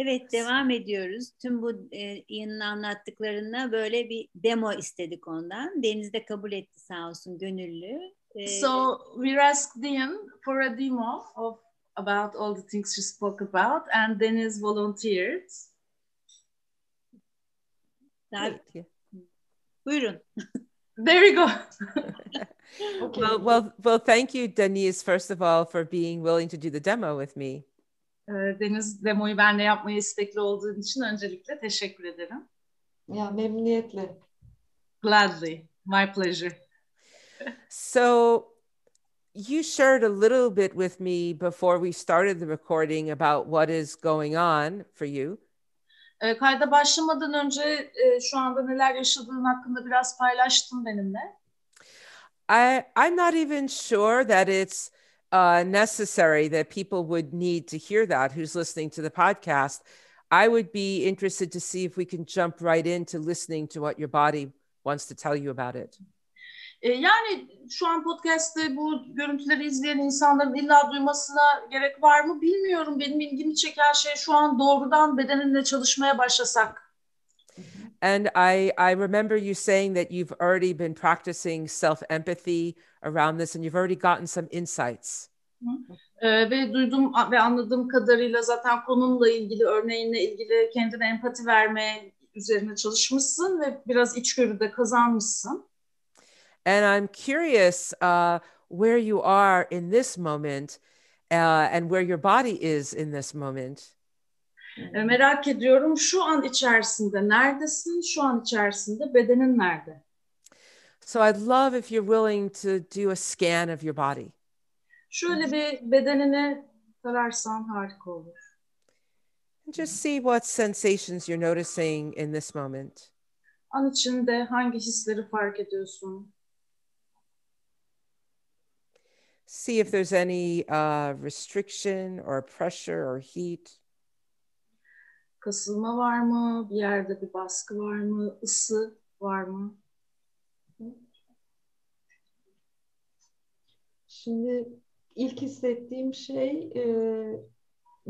Evet devam ediyoruz. Tüm bu e, Ian'ın anlattıklarına böyle bir demo istedik ondan. Deniz de kabul etti sağ olsun gönüllü. E, so we asked Ian for a demo of about all the things she spoke about and Deniz volunteered. Daha, buyurun. There we go. okay. Well, well, well, thank you, Denise, first of all, for being willing to do the demo with me. Deniz demoyu benle yapmaya istekli olduğun için öncelikle teşekkür ederim. Ya memnuniyetle. Gladly. My pleasure. so you shared a little bit with me before we started the recording about what is going on for you. E, kayda başlamadan önce e, şu anda neler yaşadığın hakkında biraz paylaştın benimle. I I'm not even sure that it's uh, necessary that people would need to hear that who's listening to the podcast. I would be interested to see if we can jump right into listening to what your body wants to tell you about it. E, yani şu an podcast'te bu görüntüleri izleyen insanların illa duymasına gerek var mı bilmiyorum. Benim ilgimi çeken şey şu an doğrudan bedeninle çalışmaya başlasak. And I, I remember you saying that you've already been practicing self empathy around this and you've already gotten some insights. Ee, ve duydum ve anladığım kadarıyla zaten konumla ilgili, örneğinle ilgili kendine empati verme üzerine çalışmışsın ve biraz içgörü de kazanmışsın. And I'm curious uh, where you are in this moment uh, and where your body is in this moment. E, merak ediyorum şu an içerisinde neredesin? Şu an içerisinde bedenin nerede? So I'd love if you're willing to do a scan of your body. Şöyle bir bedenini tararsan harika olur. just see what sensations you're noticing in this moment. An içinde hangi hisleri fark ediyorsun? See if there's any uh, restriction or pressure or heat. Kasılma var mı? Bir yerde bir baskı var mı? Isı var mı? Şimdi ilk hissettiğim şey e,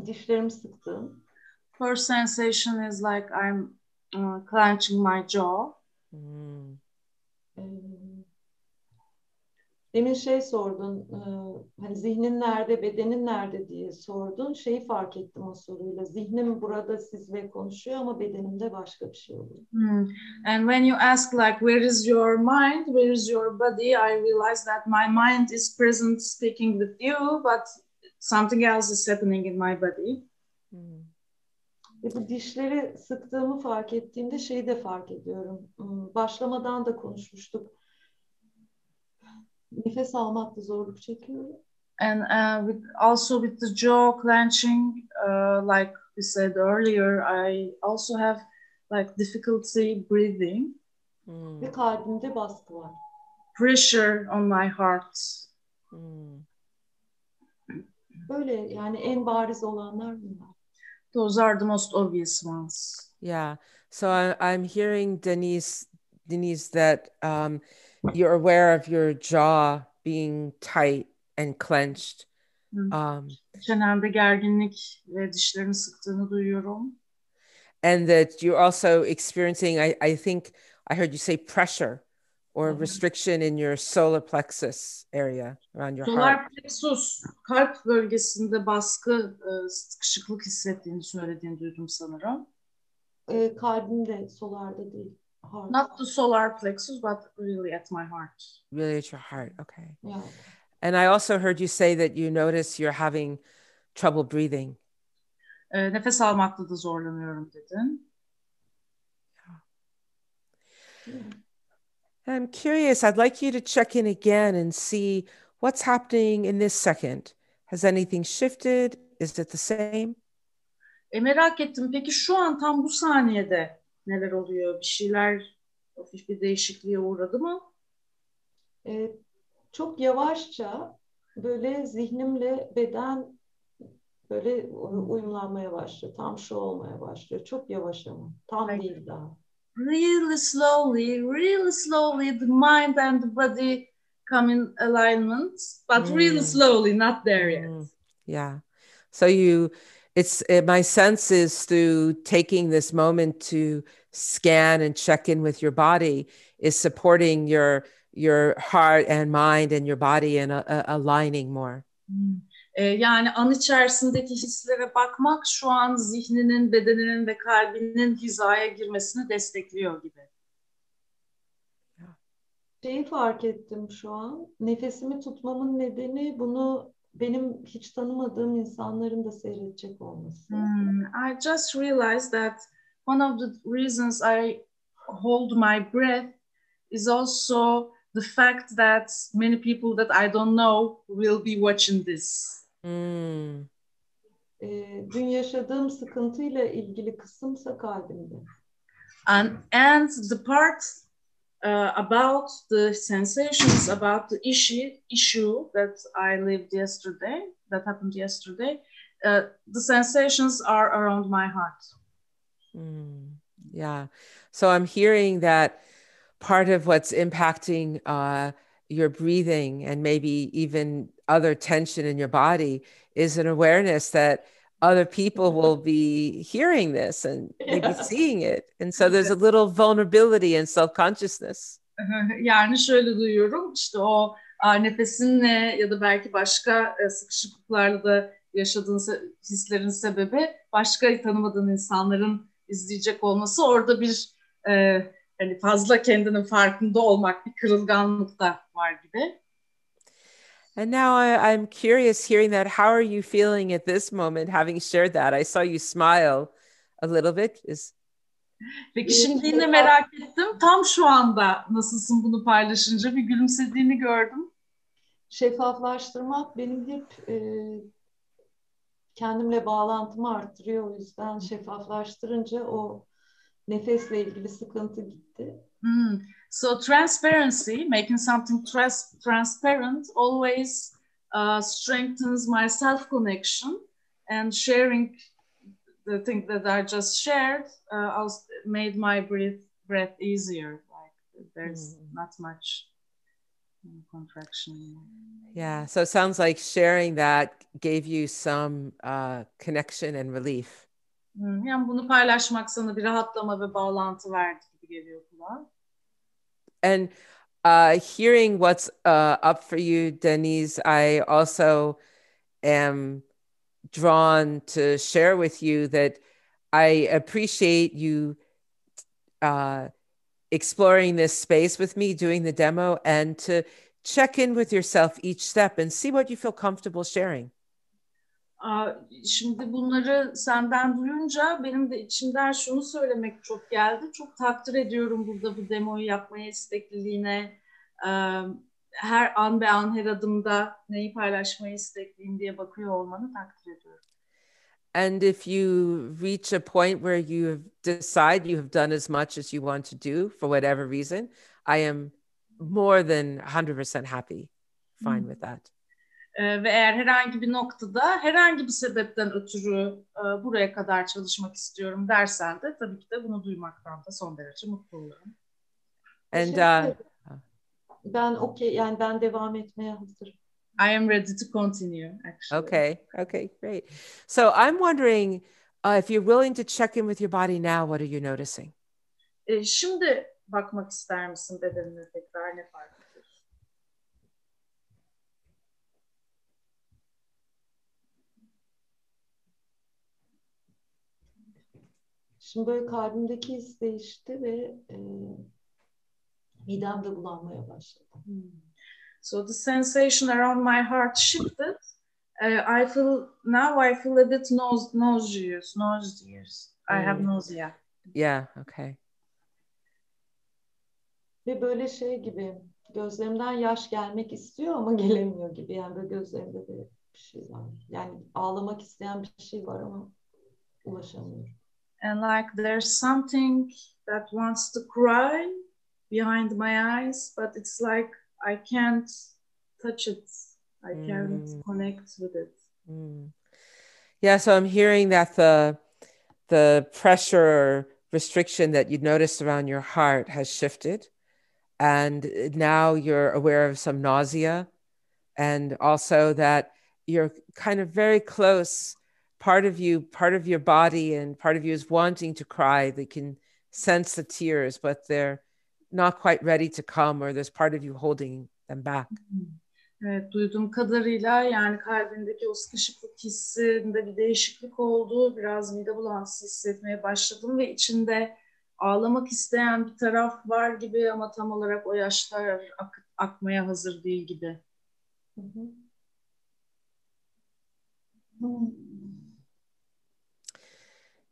dişlerimi sıktım. First sensation is like I'm uh, clenching my jaw. Mm. E, Demin şey sordun, e, hani zihnin nerede, bedenin nerede diye sordun. Şeyi fark ettim o soruyla. Zihnim burada sizle konuşuyor ama bedenimde başka bir şey oluyor. Hmm. And when you ask like where is your mind, where is your body, I realize that my mind is present speaking with you, but something else is happening in my body. Mm. Ve bu dişleri sıktığımı fark ettiğimde şeyi de fark ediyorum. Hmm, başlamadan da konuşmuştuk nefes almakta zorluk çekiyorum. And uh, with, also with the jaw clenching, uh, like we said earlier, I also have like difficulty breathing. Hmm. Ve kalbimde baskı var. Pressure on my heart. Hmm. Böyle yani en bariz olanlar bunlar. Those are the most obvious ones. Yeah. So I, I'm hearing Denise, Denise, that um, you're aware of your jaw being tight and clenched. Um, Çenemde gerginlik ve dişlerini sıktığını duyuyorum. And that you're also experiencing, I, I think I heard you say pressure or mm-hmm. restriction in your solar plexus area around your solar heart. plexus, kalp bölgesinde baskı, e, sıkışıklık hissettiğini söylediğini duydum sanırım. E, kalbimde, solarda değil. Heart. Not the solar plexus, but really at my heart. Really at your heart. Okay. Yeah. And I also heard you say that you notice you're having trouble breathing. E, nefes almakta da zorlanıyorum dedin. I'm curious. I'd like you to check in again and see what's happening in this second. Has anything shifted? Is it the same? E merak ettim. Peki şu an tam bu saniyede neler oluyor? Bir şeyler hafif bir değişikliğe uğradı mı? Ee, çok yavaşça böyle zihnimle beden böyle uyumlanmaya başlıyor. Tam şu olmaya başlıyor. Çok yavaş ama. Tam like, değil daha. Really slowly, really slowly the mind and the body come in alignment, but mm. really slowly, not there yet. Mm. Yeah. So you it's it, my sense is through taking this moment to scan and check in with your body is supporting your your heart and mind and your body and uh, uh, aligning more. Hmm. E, yani an içerisindeki hislere bakmak şu an zihninin, bedeninin ve kalbinin hizaya girmesini destekliyor gibi. Şeyi fark ettim şu an. Nefesimi tutmamın nedeni bunu benim hiç tanımadığım insanların da seyredecek olması. Hmm, I just realized that one of the reasons I hold my breath is also the fact that many people that I don't know will be watching this. Mm. Ee, dün yaşadığım sıkıntıyla ilgili kısımsa kalbimde. And and the part uh, about the sensations about the issue issue that I lived yesterday, that happened yesterday, uh, the sensations are around my heart. Mm. Yeah. So I'm hearing that part of what's impacting uh, your breathing and maybe even other tension in your body is an awareness that other people will be hearing this and maybe Yeah. seeing it. And so there's a little vulnerability and self consciousness. yani şöyle duyuyorum işte o nefesinle ya da belki başka e, sıkışıklıklarla da yaşadığın hislerin sebebi başka tanımadığın insanların izleyecek olması orada bir e, hani fazla kendinin farkında olmak bir kırılganlık da var gibi. And now I, I'm curious hearing that. How are you feeling at this moment, having shared that? I saw you smile a little bit. Is Peki Ee, şimdi yine şey- merak ettim tam şu anda nasılsın bunu paylaşınca bir gülümsediğini gördüm. Şeffaflaştırmak benim hep e, kendimle bağlantımı arttırıyor. O yüzden şeffaflaştırınca o nefesle ilgili sıkıntı gitti. Hmm. So transparency, making something trans- transparent, always uh, strengthens my self connection, and sharing the thing that I just shared uh, also made my breath breath easier. Like there's Hmm. not much mm, contraction. yeah. So it sounds like sharing that gave you some uh, connection and relief. Hmm, Yani bunu paylaşmak sana bir rahatlama ve bağlantı verdi gibi geliyor kulağa. And uh, hearing what's uh, up for you, Denise, I also am drawn to share with you that I appreciate you uh, exploring this space with me, doing the demo, and to check in with yourself each step and see what you feel comfortable sharing. Şimdi bunları senden duyunca benim de içimden şunu söylemek çok geldi. Çok takdir ediyorum burada bu demoyu yapmaya istekliliğine. Ee, Her an be an her adımda neyi paylaşmayı istekliyim diye bakıyor olmanı takdir ediyorum. And if you reach a point where you decide you have done as much as you want to do for whatever reason, I am more than 100% happy, fine with that. Ee, Ve eğer herhangi bir noktada herhangi bir sebepten ötürü e, buraya kadar çalışmak istiyorum dersen de tabii ki de bunu duymaktan da son derece mutlu olurum. And uh. Ben okey yani ben devam etmeye hazırım. I am ready to continue actually. okay, okay, great. So I'm wondering uh, if you're willing to check in with your body now, what are you noticing? E, şimdi bakmak ister misin bedenine tekrar ne fark Şimdi böyle kalbimdeki his değişti ve e, midem de bulanmaya başladı. So the sensation around my heart shifted. Uh, I feel now I feel a bit nause, nauseous, nauseous. I have Hmm. nausea. Yeah, okay. Ve böyle şey gibi gözlerimden yaş gelmek istiyor ama gelemiyor gibi. Yani böyle gözlerimde de bir şey var. Yani ağlamak isteyen bir şey var ama ulaşamıyorum. And like there's something that wants to cry behind my eyes, but it's like I can't touch it. I can't Hmm. connect with it. Mm. Yeah, so I'm hearing that the the pressure restriction that you noticed around your heart has shifted, and now you're aware of some nausea, and also that you're kind of very close part of you, part of your body, and part of you is wanting to cry. They can sense the tears, but they're not quite ready to come, or there's part of you holding them back. Evet, duyduğum kadarıyla yani kalbindeki o sıkışıklık hissinde bir değişiklik oldu. Biraz mide bulantısı hissetmeye başladım ve içinde ağlamak isteyen bir taraf var gibi ama tam olarak o yaşlar ak- akmaya hazır değil gibi. Hı hı.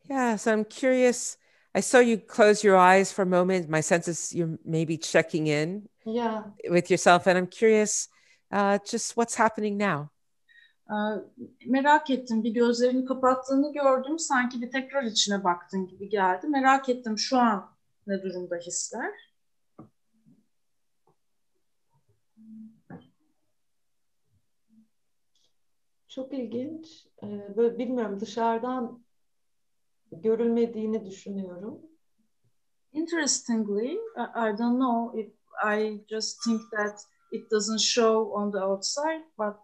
Yeah, so I'm curious. I saw you close your eyes for a moment. My sense is you're maybe checking in Ya with yourself, and I'm curious uh, just what's happening now. Ee, merak ettim. Bir gözlerini kapattığını gördüm. Sanki bir tekrar içine baktın gibi geldi. Merak ettim şu an ne durumda hisler? çok ilginç. Ee, Böyle bilmiyorum dışarıdan görülmediğini düşünüyorum. Interestingly, I, I don't know if I just think that it doesn't show on the outside, but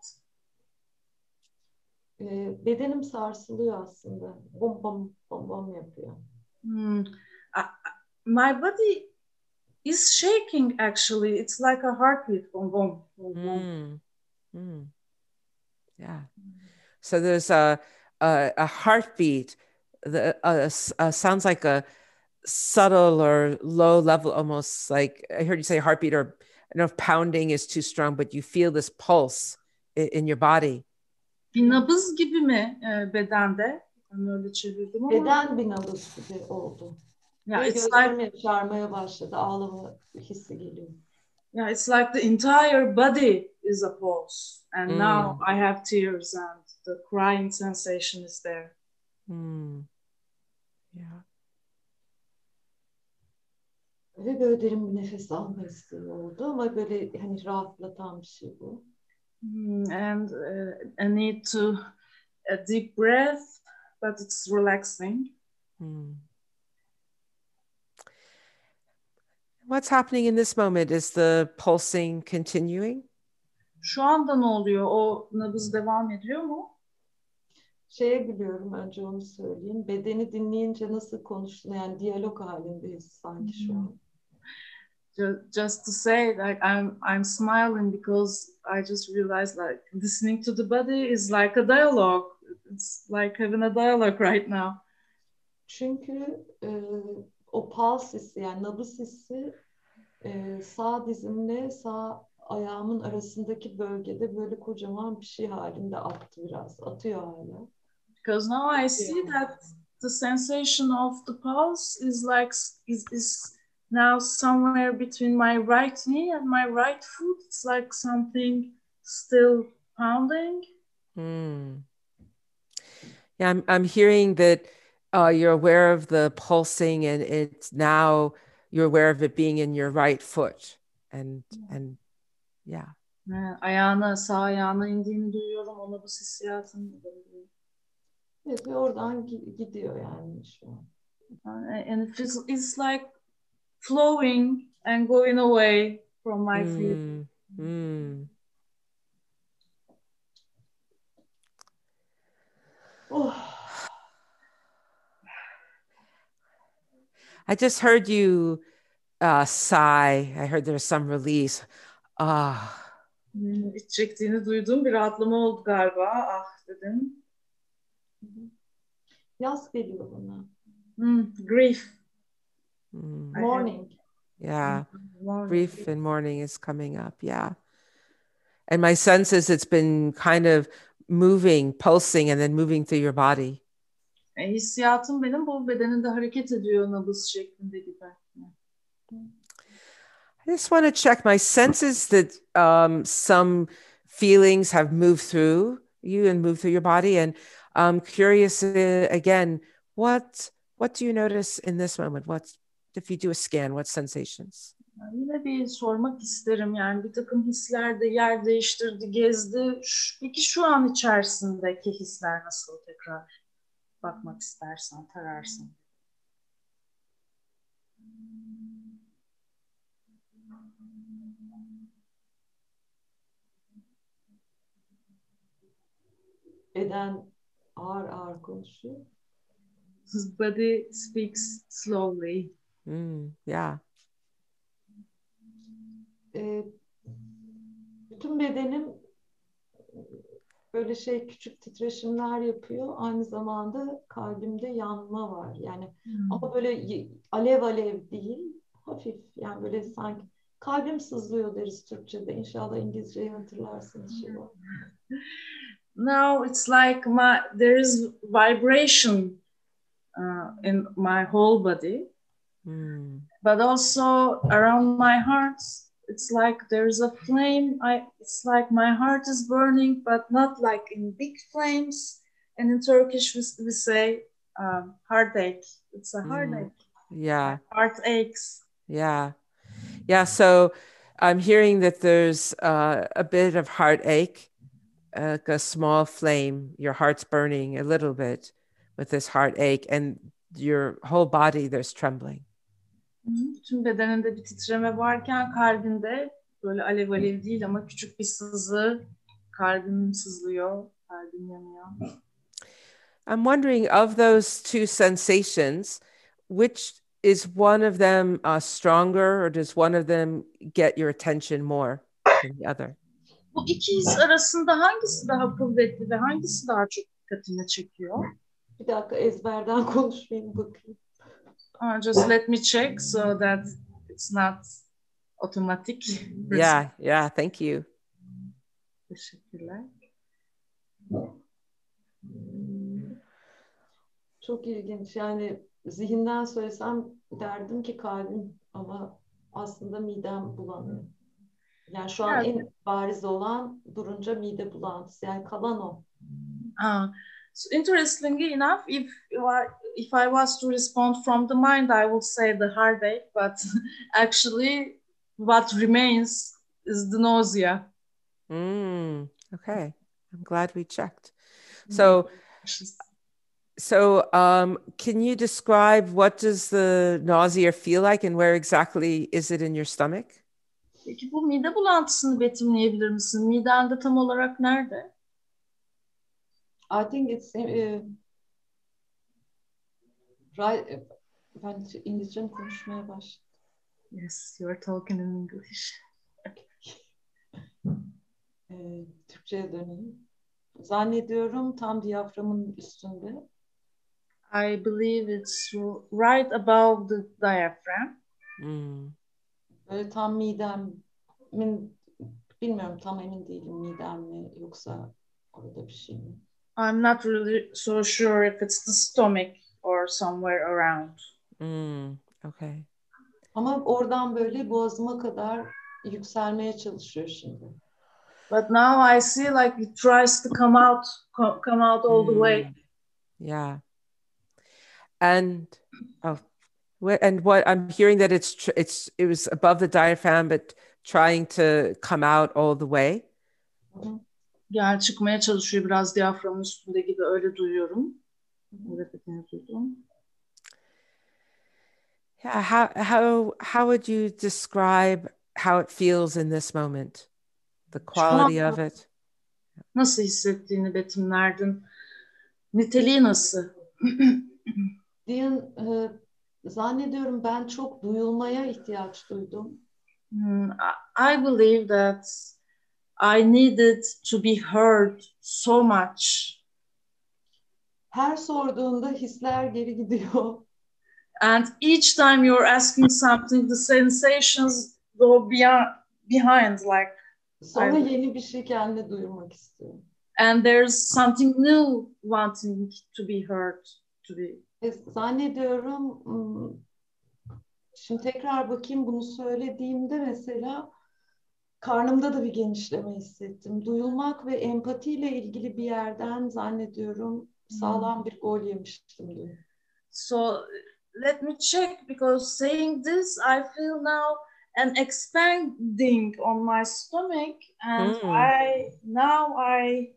Ee, Bedenim sarsılıyor aslında. Bom bom bom bom yapıyor. hmm, I- I- my body is shaking actually. It's like a heartbeat. Boom, boom, boom, boom. Mm. Mm. Yeah. So there's a a, a heartbeat. The a, s- a- sounds like a subtle or low level, almost like I heard you say heartbeat, or I don't know if pounding is too strong, but you feel this pulse in, in your body. Bir nabız gibi mi e, bedende? Ben öyle çevirdim ama. Beden bir nabız gibi oldu. Yeah, it's like yaşarmaya başladı. Ağlama hissi geliyor. yeah, it's like the entire body is a pulse, and Mm. now I have tears, and the crying sensation is there. Hmm. Yeah. Ve böyle derin bir nefes alma isteği oldu. Ama böyle hani rahatlatan bir şey bu. Mm, and uh, I need to a deep breath, but it's relaxing. Hmm. What's happening in this moment? Is the pulsing continuing? Şu anda ne oluyor? O nabız devam ediyor mu? Şeye gülüyorum önce onu söyleyeyim. Bedeni dinleyince nasıl konuştuğunu yani diyalog halindeyiz sanki şu an. Ju- Just to say, like I'm, I'm smiling because I just realized, like listening to the body is like a dialogue. It's like having a dialogue right now. Çünkü e, o pulse hissi yani nabız hissi e, sağ dizimle sağ ayağımın arasındaki bölgede böyle kocaman bir şey halinde attı biraz. Atıyor hala. Because now I see that the sensation of the pulse is like is is now somewhere between my right knee and my right foot. It's like something still pounding. Hmm. Yeah, I'm, I'm hearing that uh, you're aware of the pulsing and it's now you're aware of it being in your right foot. And, and yeah. Ayağına, sağ ayağına indiğini duyuyorum. Ona bu hissiyatını duyuyorum. Evet, ve oradan gi- gidiyor yani şu an. And it feels, it's like flowing and going away from my feet. Hmm. Hmm. Oh, I just heard you uh, sigh. I heard there's some release. Ah. Hmm, iç çektiğini duydum. Bir rahatlama oldu galiba. Ah dedim. Yaz geliyor bana. Hmm, grief. Hmm. I- Morning. Yeah. Morning. grief and mourning is coming up. Yeah. And my sense is it's been kind of moving, pulsing, and then moving through your body. E, hissiyatım benim bu bedeninde hareket ediyor nabız şeklinde gibi. I just want to check my sense is that um, some feelings have moved through you and moved through your body. And I'm curious uh, again, what what do you notice in this moment? What if you do a scan? What sensations? Yine bir sormak isterim yani bir takım hisler de yer değiştirdi, gezdi. Peki şu an içerisindeki hisler nasıl tekrar bakmak istersen, tararsın? Beden ağır ağır konuşuyor. His body speaks slowly. Mm, yeah. Ee, bütün bedenim böyle şey küçük titreşimler yapıyor. Aynı zamanda kalbimde yanma var. Yani ama böyle alev alev değil, hafif. Yani böyle sanki kalbim sızlıyor deriz Türkçe'de. İnşallah İngilizceyi hatırlarsınız şey. Now it's like my there is vibration uh, in my whole body, Mm, but also around my heart. It's like there's a flame. I it's like my heart is burning, but not like in big flames. And in Turkish we, we say um, heartache. It's a Mm. heartache. yeah. Heart aches. Yeah. Yeah. So I'm hearing that there's uh, a bit of heartache, like a small flame. Your heart's burning a little bit with this heartache, and your whole body there's trembling. Tüm bedeninde bir titreme varken kalbinde böyle alev alev değil ama küçük bir sızı. Kalbim sızlıyor, kalbim yanıyor. I'm wondering of those two sensations, which is one of them uh, stronger, or does one of them get your attention more than the other? Bu iki his arasında hangisi daha kuvvetli ve hangisi daha çok dikkatini çekiyor? Bir dakika ezberden konuşmayayım bakayım. Uh, just let me check so that it's not automatic. Yeah. Yeah. Thank you. Teşekkürler. Çok ilginç. Yani zihinden söylesem derdim ki kalbim ama aslında midem bulanıyor. Yani şu an Evet. en bariz olan durunca mide bulantısı. Yani kalan o. Uh, so interestingly enough, if are, if I was to respond from the mind, I would say the heartache, but actually, what remains is the nausea. Mm, okay. I'm glad we checked. So, so um, can you describe what does the nausea feel like and where exactly is it in your stomach? Peki bu mide bulantısını betimleyebilir misin? Midende tam olarak nerede? I think it's eh, right. eh, Ben İngilizce mi konuşmaya başladım? Yes, you are talking in English. Ee, Türkçe'ye döneyim. Zannediyorum tam diyaframın üstünde. I believe it's right above the diaphragm. Mm, Böyle tam midemin bilmiyorum tam emin değilim midem mi yoksa orada bir şey mi? I'm not really so sure if it's the stomach or somewhere around. mm, okay. Ama oradan böyle boğazıma kadar yükselmeye çalışıyor şimdi. But now I see like it tries to come out, co- come out all the way. Mm, Yeah. And oh, and what I'm hearing that it's tr- it's it was above the diaphragm, but trying to come out all the way. Hı hı. Yani çıkmaya çalışıyor biraz diyaframın üstünde gibi öyle duyuyorum. Öyle dediğini duydum. Yeah. How how how would you describe how it feels in this moment? The quality of it. Nasıl hissettiğini betimlerdin. Niteliği nasıl? Diyen e, zannediyorum ben çok duyulmaya ihtiyaç duydum. Hmm, I- I believe that I needed to be heard so much. Her sorduğunda hisler geri gidiyor. And each time you're asking something, the sensations go beyond, behind, like, Sonra Aynen. yeni bir şey kendine duyurmak istiyorum. and there's something new wanting to be heard, to be. Ve zannediyorum hmm, şimdi tekrar bakayım bunu söylediğimde mesela karnımda da bir genişleme hissettim. Duyulmak ve empatiyle ilgili bir yerden zannediyorum sağlam bir gol yemiştim dün. So let me check because saying this, I feel now an expanding on my stomach, and Mm. I now I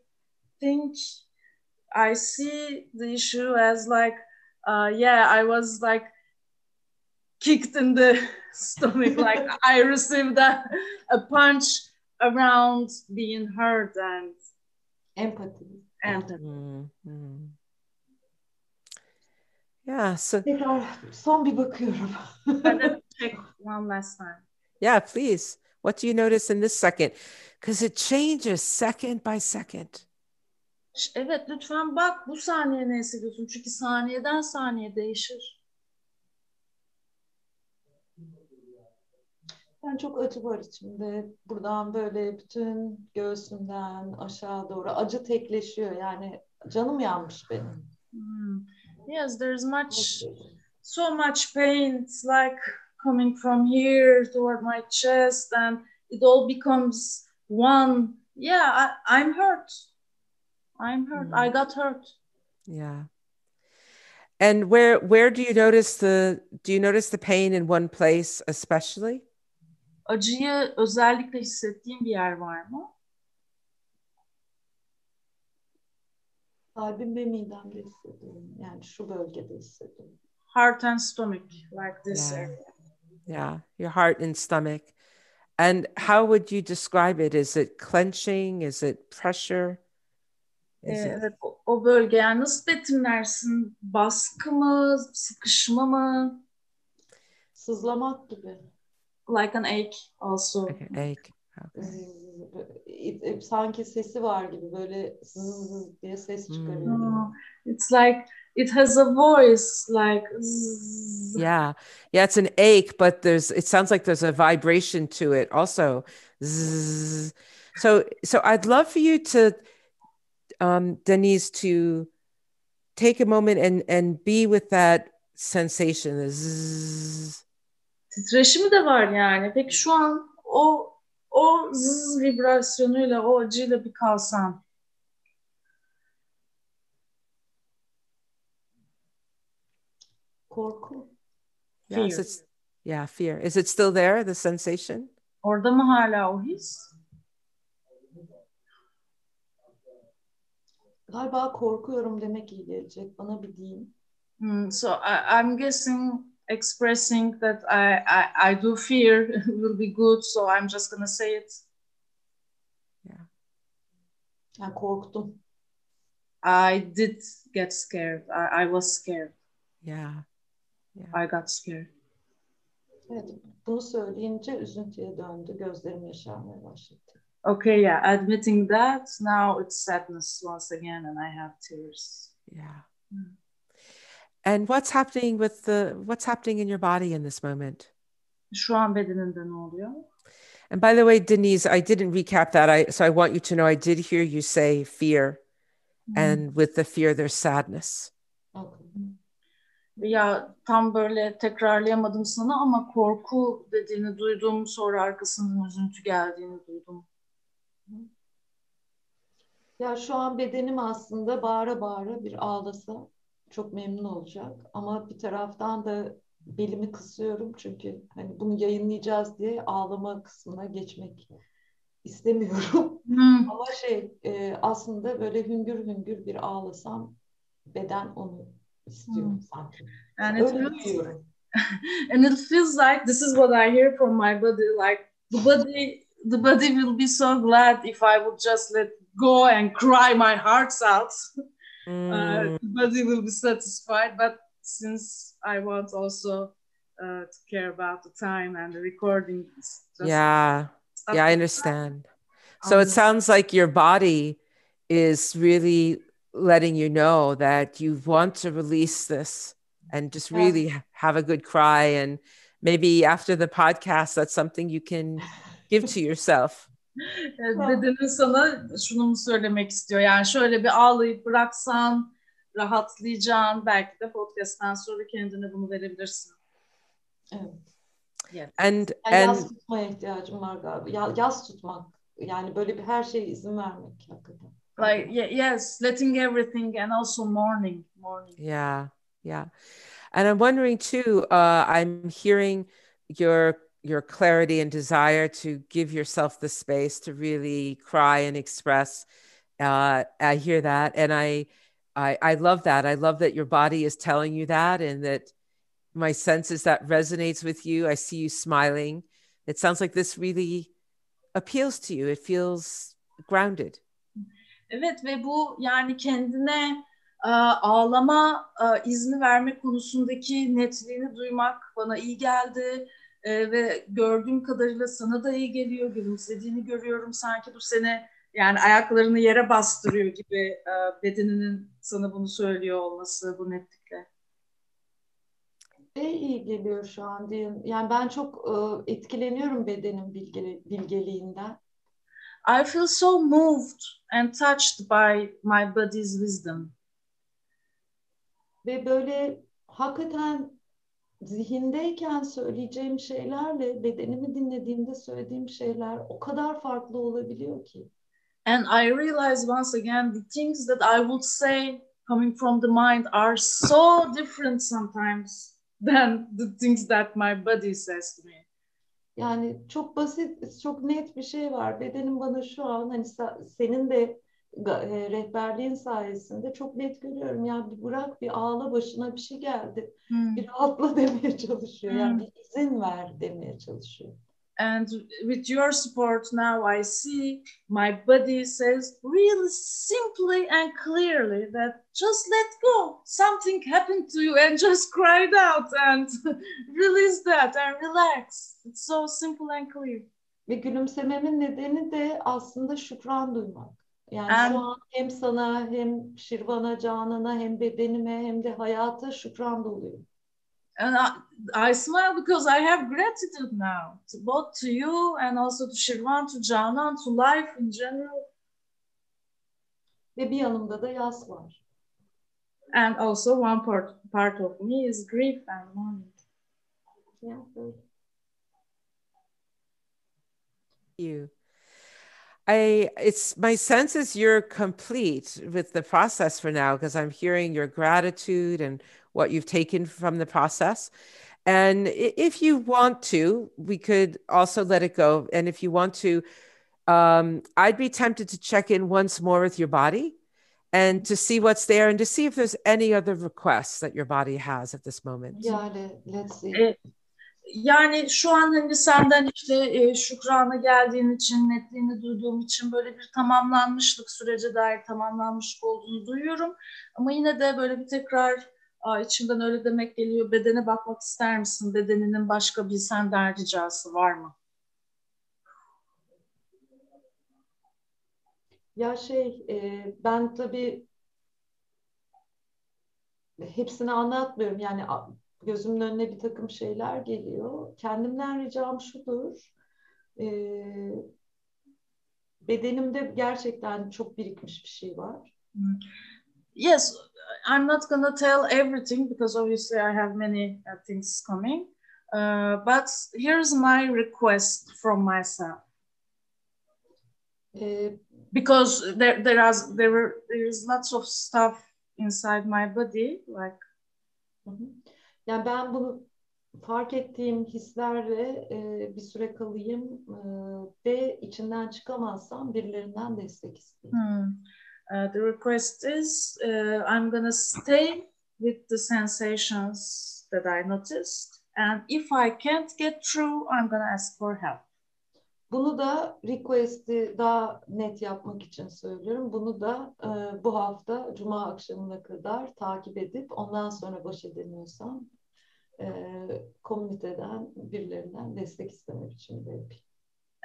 think I see the issue as like, uh, yeah, I was like kicked in the stomach, like I received a, a punch around being heard and Empati. Empathy. Mm-hmm. Yeah. So Tekrar son bir bakıyorum. Check one last time. yeah, please. What do you notice in this second? Because it changes second by second. Evet lütfen bak bu saniye ne hissediyorsun? Çünkü saniyeden saniye değişir. Ben çok acı var içimde. Buradan böyle bütün göğsümden aşağı doğru acı tekleşiyor. Yani canım yanmış benim. Hmm. Yes, there's much, so much pain. It's like coming from here toward my chest, and it all becomes one. Yeah, I, I'm hurt. I'm hurt. I mm. got hurt. Yeah. And where where do you notice the do you notice the pain in one place especially? Acıyı özellikle hissettiğin bir yer var mı? Kalbim ve midemde hissediyorum. Yani şu bölgede hissediyorum. Heart and stomach, like this Yeah. area. Yeah, your heart and stomach. And how would you describe it? Is it clenching? Is it pressure? Is Ee, it evet, o, o bölge yani nasıl betimlersin? Baskı mı, sıkışma mı? Sızlamak gibi. Like an ache also. like ache? Okay. Sanki sesi var gibi böyle zzz diye ses hmm. çıkarıyor. Oh, it's like it has a voice like zzz. Yeah. Yeah, it's an ache, but there's it sounds like there's a vibration to it also. Zzz. So so I'd love for you to um Denise to take a moment and and be with that sensation. the zzz. titreşimi de var yani. Peki şu an o o zzz vibrasyonuyla, o acıyla bir kalsan. Korku. Yes, Fear. it's yeah, fear. Is it still there, the sensation? Orada mı hala o his? Galiba korkuyorum demek iyi gelecek. Bana bir deyin. Hmm, so I, I'm guessing expressing that I, I, I do fear will be good, so I'm just gonna say it. Yani korktum. I did get scared. I, I was scared. Yeah. I got scared. Evet, bunu söyleyince üzüntüye döndü. Gözlerim yaşarmaya başladı. Okay, yeah, admitting that now it's sadness once again, and I have tears. Yeah. Mm. And what's happening with the what's happening in your body in this moment? Şu an bedeninde ne oluyor? And by the way, Denise, I didn't recap that. I so I want you to know I did hear you say fear, and with the fear there's sadness. Okay. Ya tam böyle tekrarlayamadım sana ama korku dediğini duydum. Sonra arkasından üzüntü geldiğini duydum. Ya şu an bedenim aslında bağıra bağıra bir ağlasa çok memnun olacak. Ama bir taraftan da belimi kısıyorum çünkü hani bunu yayınlayacağız diye ağlama kısmına geçmek istemiyorum. Hmm. Ama şey e, aslında böyle hüngür hüngür bir ağlasam beden onu istiyor Hmm. sanki. İt Öyle feels, duyuyorum. and it feels like this is what I hear from my body. Like the body, the body will be so glad if I would just let go and cry my hearts out. Uh, Mm, the body will be satisfied. But since I want also uh, to care about the time and the recording, just yeah. Yeah, I understand. So it Um, sounds like your body is really letting you know that you want to release this and just really ha- have a good cry. And maybe after the podcast, that's something you can give to yourself. Evet, Bedenin sana şunu mu söylemek istiyor? Yani şöyle bir ağlayıp bıraksan rahatlayacaksın. Belki de podcast'tan sonra kendine bunu verebilirsin. Evet. Yeah. And Yani yaz and tutmaya ihtiyacım var galiba. Ya, yaz tutmak. Yani böyle bir her şeye izin vermek hakikaten. Like ye- yes, letting everything and also mourning, mourning. yeah, yeah. And I'm wondering too, uh, I'm hearing your your clarity and desire to give yourself the space to really cry and express. Uh, I hear that, and I, I, I love that. I love that your body is telling you that, and that my sense is that resonates with you. I see you smiling. It sounds like this really appeals to you. It feels grounded. Evet ve bu yani kendine ağlama izni verme konusundaki netliğini duymak bana iyi geldi. E, ve gördüğüm kadarıyla sana da iyi geliyor. Gülümsediğini görüyorum. Sanki bu sene yani ayaklarını yere bastırıyor gibi e, bedeninin sana bunu söylüyor olması bu netlikle. E iyi geliyor şu an diyeyim. Yani ben çok e, etkileniyorum bedenin bilge, bilgeliğinden. I feel so moved and touched by my body's wisdom. Ve böyle hakikaten zihindeyken söyleyeceğim şeylerle bedenimi dinlediğimde söylediğim şeyler o kadar farklı olabiliyor ki. And I realize once again the things that I would say coming from the mind are so different sometimes than the things that my body says to me. Yani çok basit, çok net bir şey var. Bedenim bana şu an hani senin de rehberliğin sayesinde çok net görüyorum. Ya bir bırak bir ağla başına bir şey geldi. Hmm. Bir rahatla demeye çalışıyor. Hmm. Yani bir izin ver demeye çalışıyor. And with your support now I see my body says really simply and clearly that just let go. Something happened to you and just cried out and release that and relax. It's so simple and clear. Ve gülümsememin nedeni de aslında şükran duymak. Yani and, şu an hem sana hem Şirvan'a, Canan'a hem bedenime hem de hayata şükran doluyum. And I, I smile because I have gratitude now, to both to you and also to Shirvan, to Canan, to life in general. Ve bir yanımda da yas var. And also one part, part of me is grief and mourning. Yeah, good. You. I it's my sense is you're complete with the process for now because I'm hearing your gratitude and what you've taken from the process. And if you want to, we could also let it go. And if you want to, um, I'd be tempted to check in once more with your body and to see what's there and to see if there's any other requests that your body has at this moment. Yeah, let's see. Yani şu an hani senden işte e, şükrana geldiğin için, netliğini duyduğum için böyle bir tamamlanmışlık sürece dair tamamlanmış olduğunu duyuyorum. Ama yine de böyle bir tekrar Aa, içimden öyle demek geliyor. Bedene bakmak ister misin? Bedeninin başka bir senden ricası var mı? Ya şey, e, ben tabii hepsini anlatmıyorum. Yani gözümün önüne bir takım şeyler geliyor. Kendimden ricam şudur. E, bedenimde gerçekten çok birikmiş bir şey var. Yes, I'm not gonna tell everything because obviously I have many uh, things coming. Uh, but here's my request from myself. Uh, because there there is there there is lots of stuff inside my body like. Hı hı. Yani ben bunu fark ettiğim hislerle e, bir süre kalayım e, ve içinden çıkamazsam birilerinden destek isteyeyim. Hmm. Uh, the request is uh, I'm gonna stay with the sensations that I noticed and if I can't get through I'm gonna ask for help. Bunu da request'i daha net yapmak için söylüyorum. Bunu da e, bu hafta Cuma akşamına kadar takip edip ondan sonra baş edemiyorsam komüniteden birilerinden destek isteme biçiminde yapayım.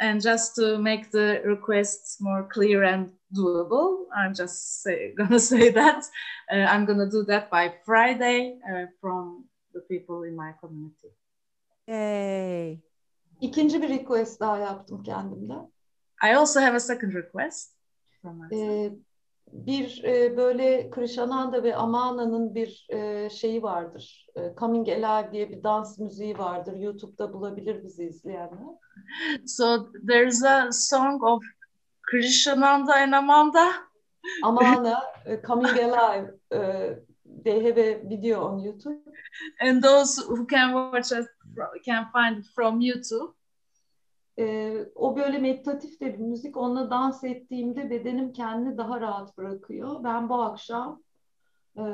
And just to make the requests more clear and doable, I'm just say, gonna say that uh, I'm gonna do that by Friday uh, from the people in my community. Yay! İkinci bir request daha yaptım kendimden. I also have a second request from myself. Ee, bir e, böyle Krishananda ve Amana'nın bir e, şeyi vardır. E, Coming Alive diye bir dans müziği vardır. YouTube'da bulabilir bizi izleyenler. So there's a song of Krishananda and Amanda. Amana, uh, Coming Alive. Uh, they have a video on YouTube. And those who can watch it can find it from YouTube. E, o böyle meditatif de bir müzik. Onunla dans ettiğimde bedenim kendini daha rahat bırakıyor. Ben bu akşam e,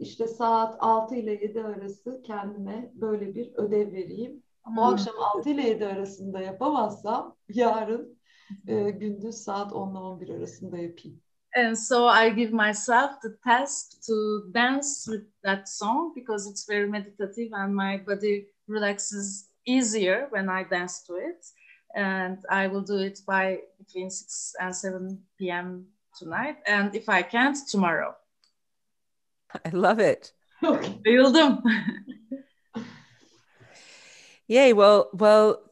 işte saat 6 ile 7 arası kendime böyle bir ödev vereyim. Hmm. Bu akşam 6 ile 7 arasında yapamazsam yarın e, gündüz saat 10 ile 11 arasında yapayım. And so I give myself the task to dance with that song because it's very meditative and my body relaxes easier when I dance to it. And I will do it by between 6 and 7 p.m. tonight. And if I can't, tomorrow. I love it. Bayıldım. Yay. Well, well,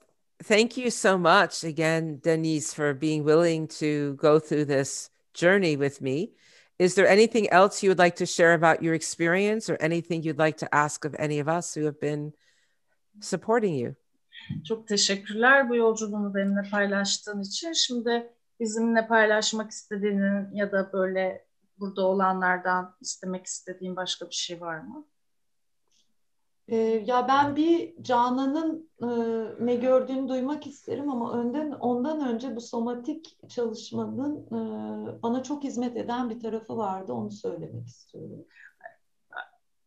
thank you so much again, Denise, for being willing to go through this journey with me. Is there anything else you would like to share about your experience or anything you'd like to ask of any of us who have been supporting you? Çok teşekkürler bu yolculuğunu benimle paylaştığın için. Şimdi bizimle paylaşmak istediğinin ya da böyle burada olanlardan istemek istediğin başka bir şey var mı? Ee, ya ben bir Canan'ın e, ne gördüğünü duymak isterim ama önden ondan önce bu somatik çalışmanın e, bana çok hizmet eden bir tarafı vardı. Onu söylemek istiyorum.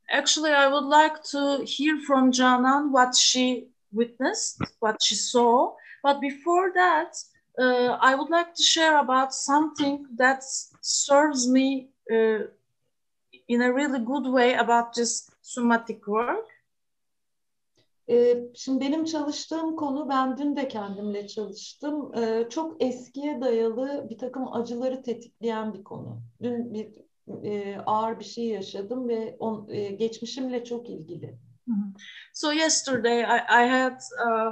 Actually, I would like to hear from Canan what she witnessed, what she saw. But before that, uh, I would like to share about something that serves me uh, in a really good way about this somatic work. Ee, şimdi benim çalıştığım konu, ben dün de kendimle çalıştım. Ee, çok eskiye dayalı bir takım acıları tetikleyen bir konu. Dün bir e, ağır bir şey yaşadım ve on, e, geçmişimle çok ilgili. So yesterday I, I had uh,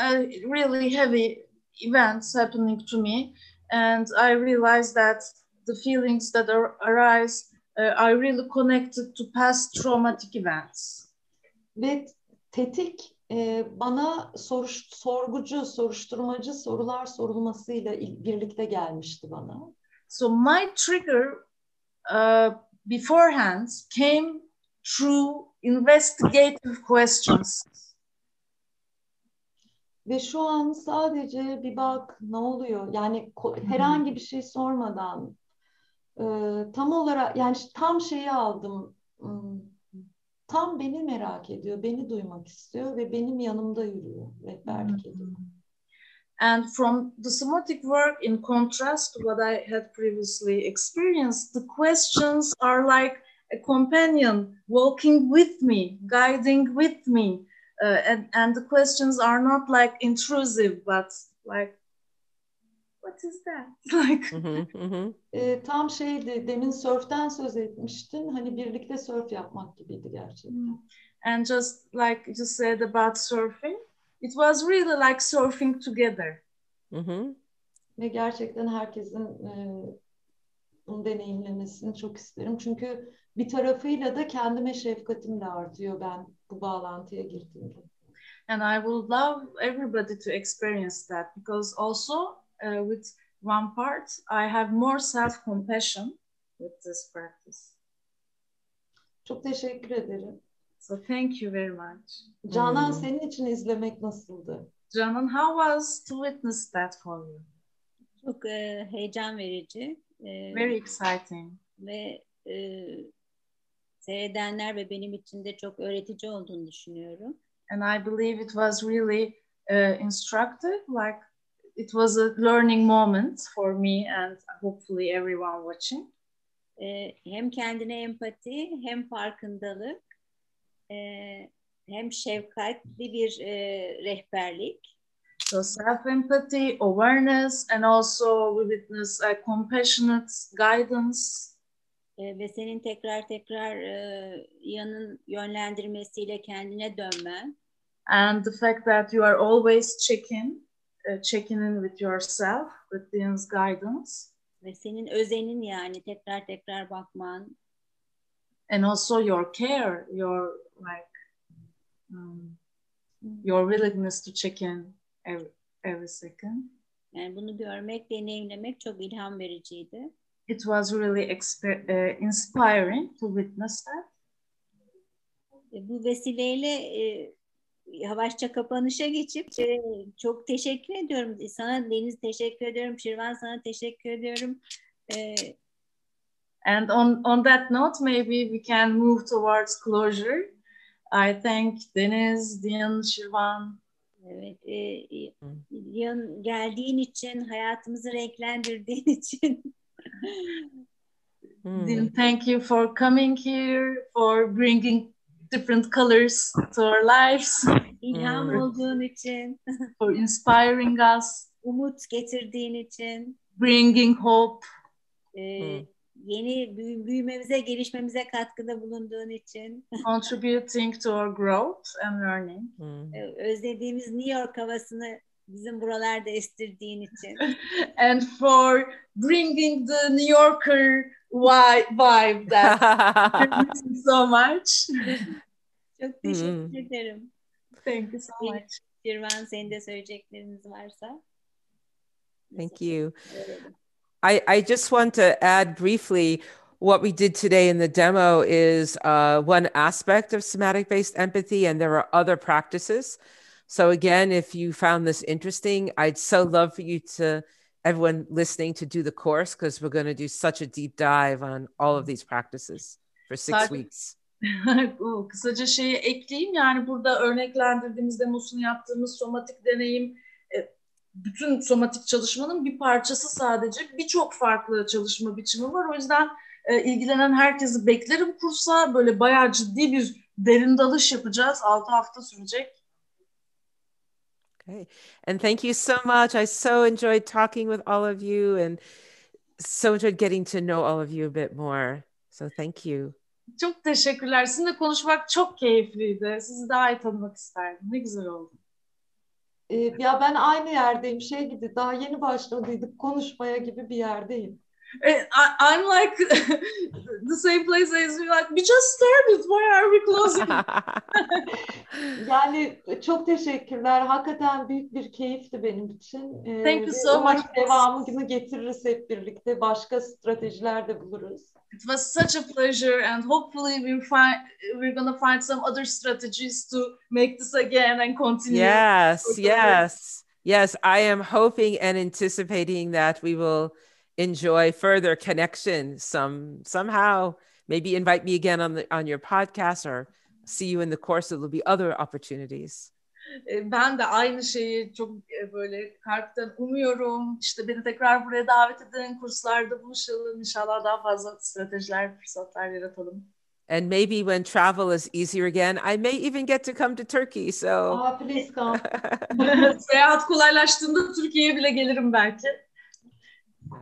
a really heavy events happening to me, and I realized that the feelings that are, arise uh, are really connected to past traumatic events. Ve tetik e, bana soruş, sorgucu, soruşturmacı sorular sorulmasıyla birlikte gelmişti bana. So my trigger uh, beforehand came through investigative questions. Ve şu an sadece bir bak ne oluyor? Yani herhangi bir şey sormadan e, tam olarak yani tam şeyi aldım. Hmm, Tam beni merak ediyor, beni duymak istiyor ve benim yanımda yürüyor, rehberlik ediyor. And from the somatic work, in contrast to what I had previously experienced, the questions are like a companion walking with me, guiding with me. Uh, and, and the questions are not like intrusive, but like, what is that? Like. E, tam şeydi, demin sörften söz etmiştin. Hani birlikte sörf yapmak gibiydi gerçekten. and just like you said about surfing, it was really like surfing together. Mhm. Ve gerçekten herkesin e, bunu deneyimlemesini çok isterim. Çünkü bir tarafıyla da kendime şefkatim de artıyor ben bu bağlantıya girdiğimde. And I would love everybody to experience that because also uh, with one part, I have more self compassion with this practice. Çok teşekkür ederim. So thank you very much. Canan Hmm. senin için izlemek nasıldı? Canan, how was to witness that for you? Çok e, heyecan verici e, Very exciting. ve e, seyredenler ve benim için de çok öğretici olduğunu düşünüyorum. And I believe it was really uh, instructive, like it was a learning moment for me and hopefully everyone watching. E, hem kendine empati hem farkındalık e, hem şefkatli bir e, rehberlik. So self-empathy, awareness, and also we witness a compassionate guidance E, ve senin tekrar tekrar e, yanın yönlendirmesiyle kendine dönmen and the fact that you are always checking, uh, checking in with yourself, within's guidance, ve senin özenin yani tekrar tekrar bakman and also your care, your like um, your willingness to check in every, every second. yani bunu görmek, deneyimlemek çok ilham vericiydi. It was really uh, inspiring to witness that. E, bu vesileyle e, yavaşça kapanışa geçip e, çok teşekkür ediyorum. Sana Deniz teşekkür ediyorum. Şirvan sana teşekkür ediyorum. E, And on, on that note, maybe we can move towards closure. I thank Deniz, Dian, Shirvan, evet, e, e, yan- geldiğin için, hayatımızı renklendirdiğin için Mm. Thank you for coming here, for bringing different colors to our lives. İlham mm. olduğun için. For inspiring us. Umut getirdiğin için. Bringing hope. Ee, mm. Yeni büyümemize, gelişmemize katkıda bulunduğun için. Contributing to our growth and learning. Mm. Özlediğimiz New York havasını bizim buralarda estirdiğin için. And for bringing the New Yorker vibe that. Thank you so much. Çok teşekkür hmm. ederim. Thank you so much. Şirvan senin de söyleyecekleriniz varsa. Thank you. I, I just want to add briefly what we did today in the demo is uh, one aspect of somatic based empathy, and there are other practices. So, again, if you found this interesting, I'd so love for you to, everyone listening, to do the course because we're going to do such a deep dive on all of these practices for six weeks. Kısaca şeyi ekleyeyim yani burada örneklendirdiğimiz demosunu yaptığımız somatik deneyim e, bütün somatik çalışmanın bir parçası sadece birçok farklı çalışma biçimi var. O yüzden e, ilgilenen herkesi beklerim kursa böyle bayağı ciddi bir derin dalış yapacağız. 6 hafta sürecek. Okay. And thank you so much. I so enjoyed talking with all of you and so enjoyed getting to know all of you a bit more. So thank you. Çok teşekkürler. Sizinle konuşmak çok keyifliydi. Sizi daha iyi tanımak isterdim. Ne güzel oldu. Ee, ya ben aynı yerdeyim. Şey gibi daha yeni başladıydık konuşmaya gibi bir yerdeyim. I, I'm like the same place as you. Like we just started. Why are we closing? yani çok teşekkürler. Hakikaten büyük bir keyifti benim için. Ee, Thank you so much. Devamını getiririz hep birlikte. Başka stratejiler de buluruz. It was such a pleasure, and hopefully we find we're gonna find some other strategies to make this again and continue. Yes, yes, yes. I am hoping and anticipating that we will enjoy further connection some somehow maybe invite me again on the on your podcast or see you in the course there'll be other opportunities ben de aynı şeyi çok böyle kalpten umuyorum. İşte beni tekrar buraya davet edin, kurslarda buluşalım. İnşallah daha fazla stratejiler, fırsatlar yaratalım. And maybe when travel is easier again, I may even get to come to Turkey. So. Oh, please come. Seyahat kolaylaştığında Türkiye'ye bile gelirim belki.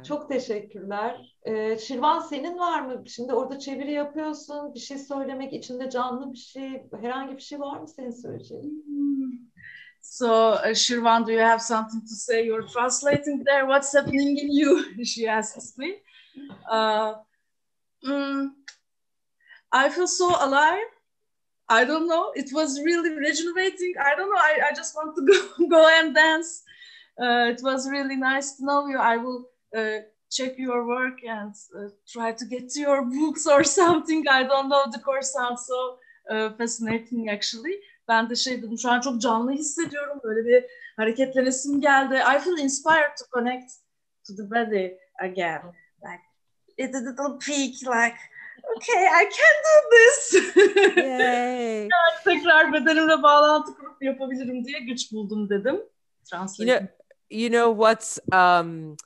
Çok teşekkürler. Ee, Şirvan senin var mı? Şimdi orada çeviri yapıyorsun. Bir şey söylemek içinde canlı bir şey, herhangi bir şey var mı senin söyleyeceğin? So, uh, Shirvan, do you have something to say? You're translating there. What's happening in you? She asks me. Uh, mm, I feel so alive. I don't know. It was really regenerating. I don't know. I, I just want to go, go and dance. Uh, it was really nice to know you. I will uh, check your work and uh, try to get to your books or something. I don't know. The course sounds so uh, fascinating actually. Ben de şey dedim şu an çok canlı hissediyorum. Böyle bir hareketlenesim geldi. I feel inspired to connect to the body again. Like it's a little peak like okay I can do this. Yay. tekrar bedenimle bağlantı kurup yapabilirim diye güç buldum dedim. Translate. You know, you know what's um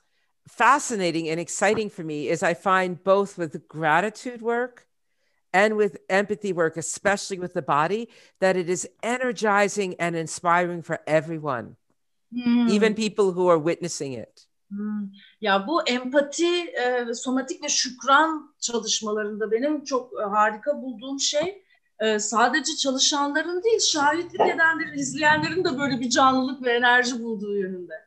fascinating and exciting for me is I find both with gratitude work and with empathy work, especially with the body, that it is energizing and inspiring for everyone, mm. even people who are witnessing it. Hmm. Ya bu empati, e, somatik ve şükran çalışmalarında benim çok e, harika bulduğum şey e, sadece çalışanların değil, şahitlik edenlerin, izleyenlerin de böyle bir canlılık ve enerji bulduğu yönünde.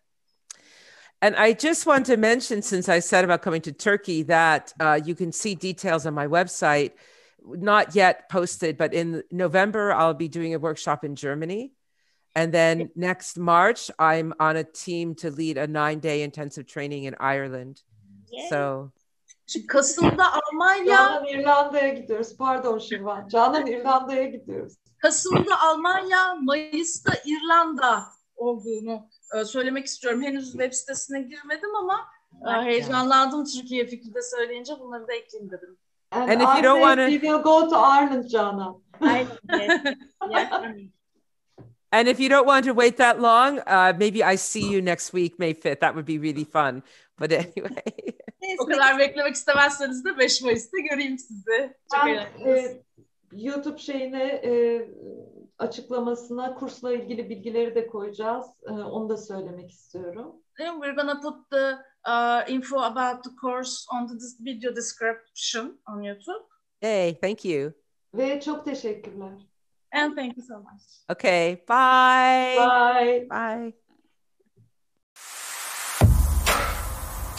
And I just want to mention, since I said about coming to Turkey, that uh, you can see details on my website, not yet posted, but in November, I'll be doing a workshop in Germany. And then next March, I'm on a team to lead a nine day intensive training in Ireland. Yay. So. Kasım'da Almanya. Canan İrlanda'ya gidiyoruz. Pardon Şirvan. Canan İrlanda'ya gidiyoruz. Kasım'da Almanya, Mayıs'ta İrlanda olduğunu e, söylemek istiyorum. Henüz web sitesine girmedim ama e, heyecanlandım Türkiye fikri de söyleyince bunları da ekleyeyim dedim. And, and if you don't want to, we will go to Ireland, Jana. and if you don't want to wait that long, uh, maybe I see you next week, May 5th. That would be really fun. But anyway. O kadar beklemek istemezseniz de 5 Mayıs'ta göreyim sizi. Çok Ben e, YouTube şeyine e, açıklamasına kursla ilgili bilgileri de koyacağız. E, onu da söylemek istiyorum. We're gonna put the uh, info about the course on the video description on YouTube. Yay, thank you. Ve çok teşekkürler. And thank you so much. Okay, bye. Bye. Bye.